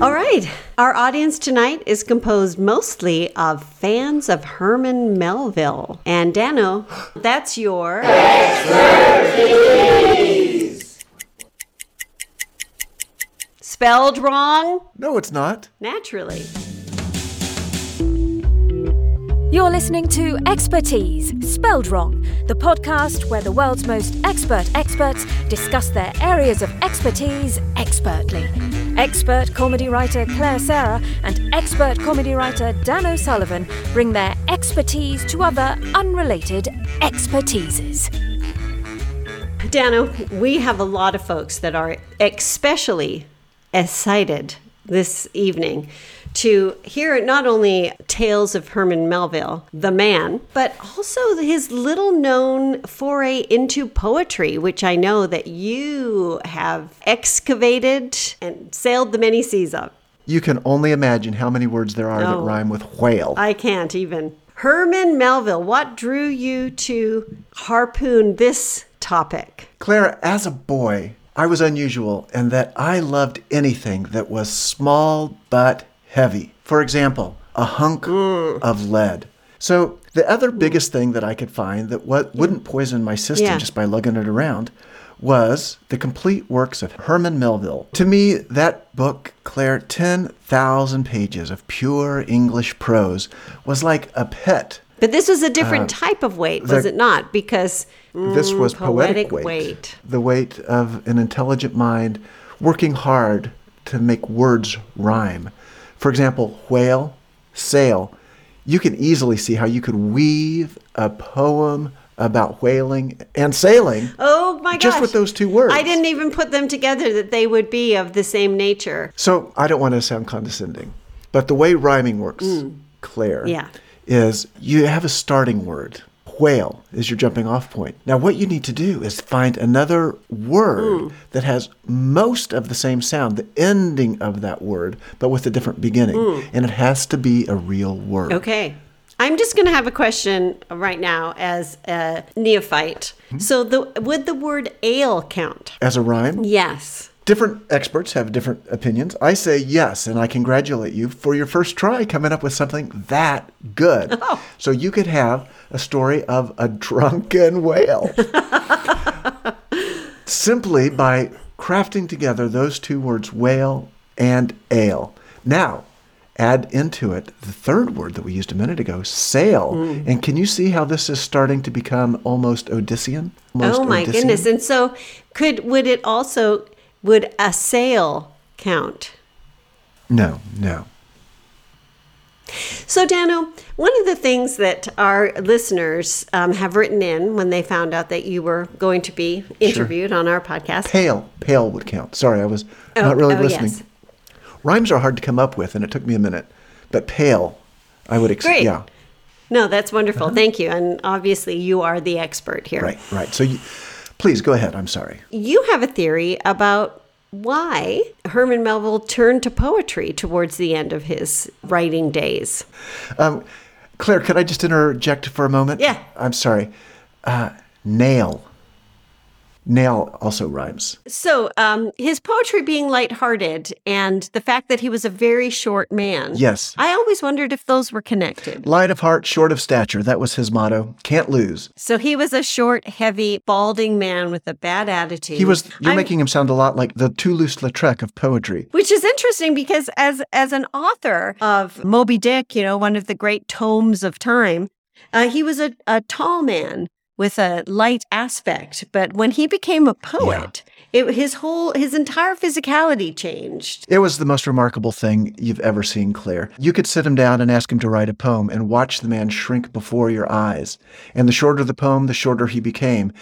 All right. Our audience tonight is composed mostly of fans of Herman Melville. And Danno, that's your Spelled wrong? No, it's not. Naturally. You're listening to Expertise, Spelled Wrong, the podcast where the world's most expert experts discuss their areas of expertise expertly. Expert comedy writer Clare Sera and expert comedy writer Danno Sullivan bring their expertise to other unrelated expertises. Danno, we have a lot of folks that are especially excited this evening to hear not only tales of Herman Melville, the man, but also his little known foray into poetry, which I know that you have excavated and sailed the many seas of. You can only imagine how many words there are that oh. rhyme with whale. I can't even. Herman Melville, what drew you to harpoon this topic? Clara, as a boy, I was unusual in that I loved anything that was small but heavy. For example, a hunk of lead. So the other biggest thing that I could find that what wouldn't poison my system Yeah. just by lugging it around was the complete works of Herman Melville. To me, that book, Clare, 10,000 pages of pure English prose, was like a pet. But this was a different type of weight, was Uh, the- it not? Because This was mm, poetic, weight. weight. The weight of an intelligent mind working hard to make words rhyme. For example, whale, sail. You can easily see how you could weave a poem about whaling and sailing Oh my gosh. just with those two words. I didn't even put them together that they would be of the same nature. So I don't want to sound condescending, but the way rhyming works, Clare, Mm. Yeah. is you have a starting word. Whale is your jumping off point. Now, what you need to do is find another word Mm. that has most of the same sound, the ending of that word, but with a different beginning. And it has to be a real word. Mm. Okay. I'm just going to have a question right now as a neophyte. Hmm? So, the would the word ale count? As a rhyme, Yes. different experts have different opinions. I say yes, and I congratulate you for your first try coming up with something that good. Oh. So you could have a story of a drunken whale. Simply by crafting together those two words, whale and ale. Now, add into it the third word that we used a minute ago, sail. Hmm. And can you see how this is starting to become almost Odyssean? Almost oh my Odyssean? goodness. And so, could would it also would a sail count? No, no. So, Danno, one of the things that our listeners um, have written in when they found out that you were going to be interviewed on our podcast. Pale, pale would count. Sorry, I was Oh, not really oh, listening. yes. Rhymes are hard to come up with, and it took me a minute. But pale, I would. Great. Yeah, No, that's wonderful. Thank you. And obviously, you are the expert here. right, right. So, you, please go ahead. I'm sorry. You have a theory about why Herman Melville turned to poetry towards the end of his writing days. Um, Clare, could I just interject for a moment? Yeah. I'm sorry. Uh, nail. Nail also rhymes. So, um, his poetry being lighthearted and the fact that he was a very short man. Yes. I always wondered if those were connected. Light of heart, short of stature. That was his motto. Can't lose. So he was a short, heavy, balding man with a bad attitude. He was. You're I'm- making him sound a lot like the Toulouse-Lautrec of poetry. which is interesting because as as an author of Moby Dick, you know, one of the great tomes of time, uh, he was a, a tall man with a light aspect. But when he became a poet, it, his whole his entire physicality changed. It was the most remarkable thing you've ever seen, Clare. You could sit him down and ask him to write a poem and watch the man shrink before your eyes. And the shorter the poem, the shorter he became.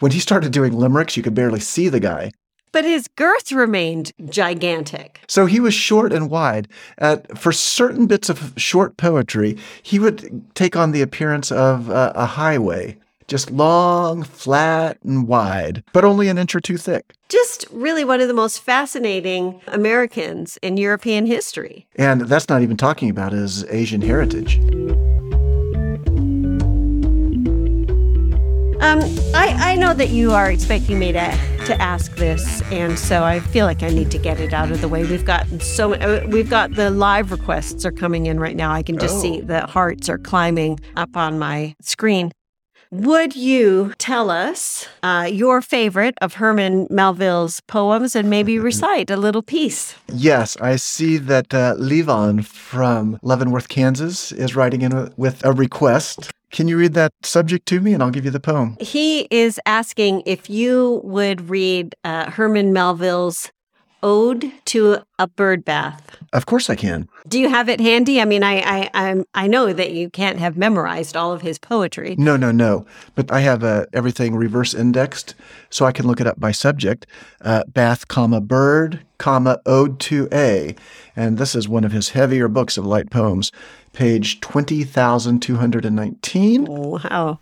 When he started doing limericks, you could barely see the guy. But his girth remained gigantic. So he was short and wide. Uh, for certain bits of short poetry, he would take on the appearance of uh, a highway, just long, flat, and wide, but only an inch or two thick. Just really one of the most fascinating Americans in European history. And that's not even talking about his Asian heritage. Um, I, I know that you are expecting me to to ask this, and so I feel like I need to get it out of the way. We've got so uh, we've got the live requests are coming in right now. I can just see Oh. the hearts are climbing up on my screen. Would you tell us uh, your favorite of Herman Melville's poems and maybe recite a little piece? Yes, I see that uh, Levon from Leavenworth, Kansas is writing in with, a request. Can you read that subject to me and I'll give you the poem? He is asking if you would read uh, Herman Melville's Ode to a Bird Bath. Of course I can. Do you have it handy? I mean, I I I'm, I know that you can't have memorized all of his poetry. No, no, no. But I have uh, everything reverse indexed so I can look it up by subject. Uh, bath, comma, bird, comma, ode to A. And this is one of his heavier books of light poems, page 20,219. Wow.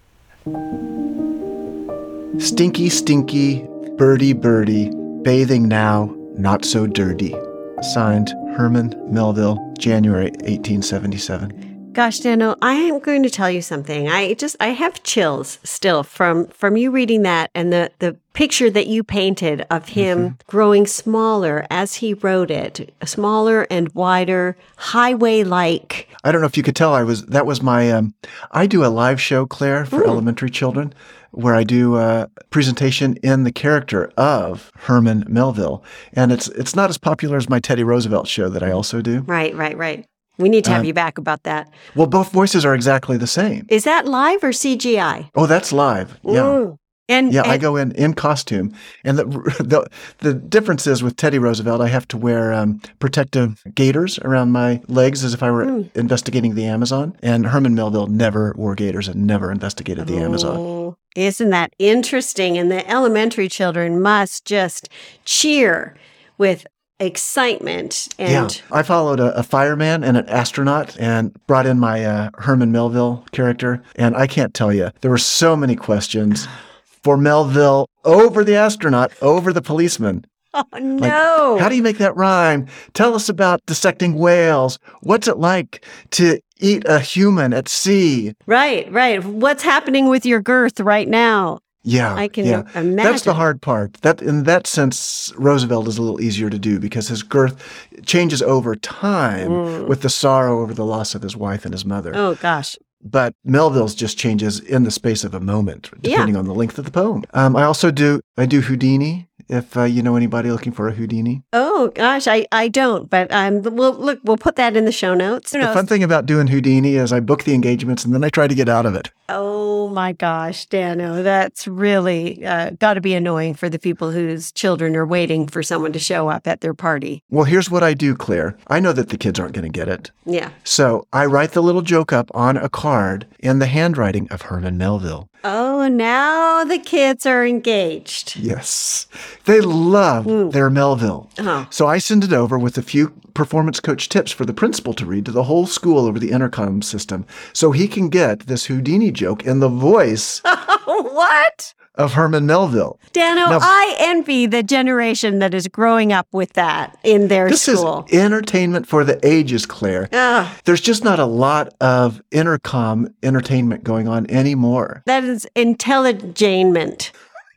Stinky, stinky, birdie, birdie, bathing now, not so dirty. Signed, Herman Melville, January 1877. Gosh, Danno, I am going to tell you something. I just I have chills still from from you reading that and the the picture that you painted of him growing smaller as he wrote it, smaller and wider, highway like. I don't know if you could tell I was that was my um I do a live show Clare for elementary children where I do a presentation in the character of Herman Melville and it's it's not as popular as my Teddy Roosevelt show that I also do. Right, right, right. We need to have you back about that. Well both voices are exactly the same. Is that live or CGI? Oh, that's live. Yeah. Mm. And Yeah, I go in in costume, and the the the difference is with Teddy Roosevelt, I have to wear um, protective gaiters around my legs as if I were Hmm. investigating the Amazon. And Herman Melville never wore gaiters and never investigated the Amazon. Oh, Isn't that interesting? And the elementary children must just cheer with excitement and yeah, I followed a, a fireman and an astronaut and brought in my uh, Herman Melville character, and I can't tell you there were so many questions for Melville over the astronaut, over the policeman. oh Like, no. How do you make that rhyme? Tell us about dissecting whales. What's it like to eat a human at sea? right, right. What's happening with your girth right now? Yeah, I can yeah. imagine. That's the hard part. That in that sense, Roosevelt is a little easier to do because his girth changes over time with the sorrow over the loss of his wife and his mother. Mm. Oh gosh. But Melville's just changes in the space of a moment, Yeah. depending on the length of the poem. Um, I also do I do Houdini. If uh, you know anybody looking for a Houdini, Oh gosh, I, I don't, but um, we'll look. We'll put that in the show notes. the fun thing about doing Houdini is I book the engagements and then I try to get out of it. Oh my gosh, Danno, that's really uh, got to be annoying for the people whose children are waiting for someone to show up at their party. Well, here's what I do, Clare. I know that the kids aren't going to get it. Yeah. So I write the little joke up on a card in the handwriting of Herman Melville. Oh, now the kids are engaged. Yes. They love their Melville. Oh. So I send it over with a few performance coach tips for the principal to read to the whole school over the intercom system so he can get this Houdini joke in the voice what? of Herman Melville. Danno, Now- I envy the generation that is growing up with that in their This school. is entertainment for the ages, Clare. Ah, There's just not a lot of intercom entertainment going on anymore. that is intelligent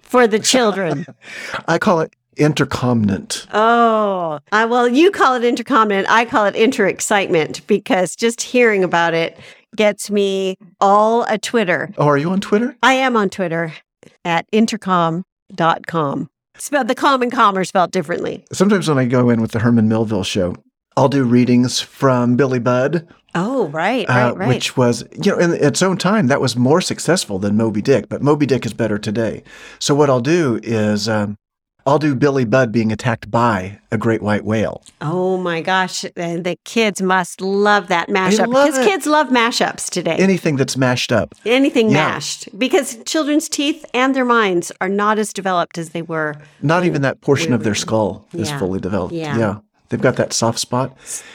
for the children. I call it intercomnant. Oh, I, well, you call it intercomment. I call it inter-excitement because just hearing about it gets me all a Twitter. Oh, are you on Twitter? I am on Twitter at intercom.com. Spelled the com and com are spelled differently. Sometimes when I go in with the Herman Melville show, I'll do readings from Billy Budd, Oh, right, uh, right, right. which was, you know, in its own time, that was more successful than Moby Dick, but Moby Dick is better today. So what I'll do is um, I'll do Billy Budd being attacked by a great white whale. oh my gosh, and the kids must love that mashup love because it. kids love mashups today. Anything that's mashed up. Anything Yeah. mashed because children's teeth and their minds are not as developed as they were. Not even that portion of their skull is Yeah. fully developed. Yeah. They've got that soft spot.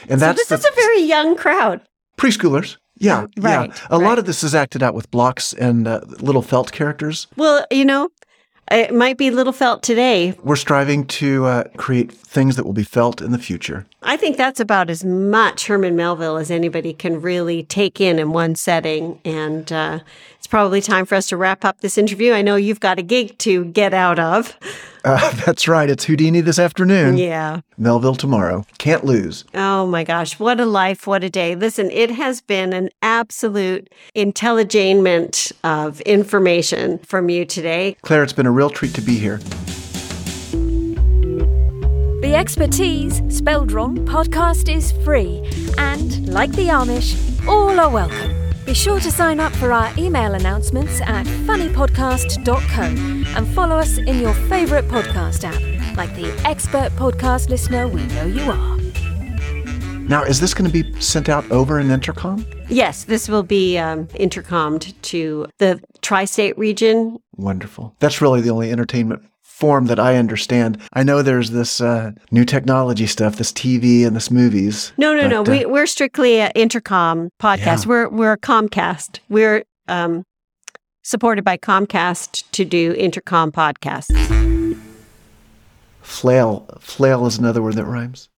And So that's this the is a very young crowd. preschoolers. Yeah, Right, yeah. A lot of this is acted out with blocks and uh, little felt characters. Well, you know, it might be little felt today. We're striving to uh, create things that will be felt in the future. I think that's about as much Herman Melville as anybody can really take in in one setting. And uh, it's probably time for us to wrap up this interview. I know you've got a gig to get out of. Uh, that's right. It's Houdini this afternoon. Yeah. Melville tomorrow. Can't lose. Oh my gosh, what a life, what a day. Listen, it has been an absolute intelligainment of information from you today. Clare, it's been a real treat to be here. The Expertise, spelled wrong, podcast is free. And, like the Amish, all are welcome. Be sure to sign up for our email announcements at funnypodcast.co and follow us in your favourite podcast app, like the expert podcast listener we know you are. Now, is this going to be sent out over an intercom? Yes, this will be um, intercommed to the tri state region. Wonderful. That's really the only entertainment form that I understand. I know there's this uh, new technology stuff, this TV and this movies. No, no, but, no. uh, we, we're strictly an intercom podcast. Yeah. We're, we're a Comcast. We're um, supported by Comcast to do intercom podcasts. flail. Flail is another word that rhymes.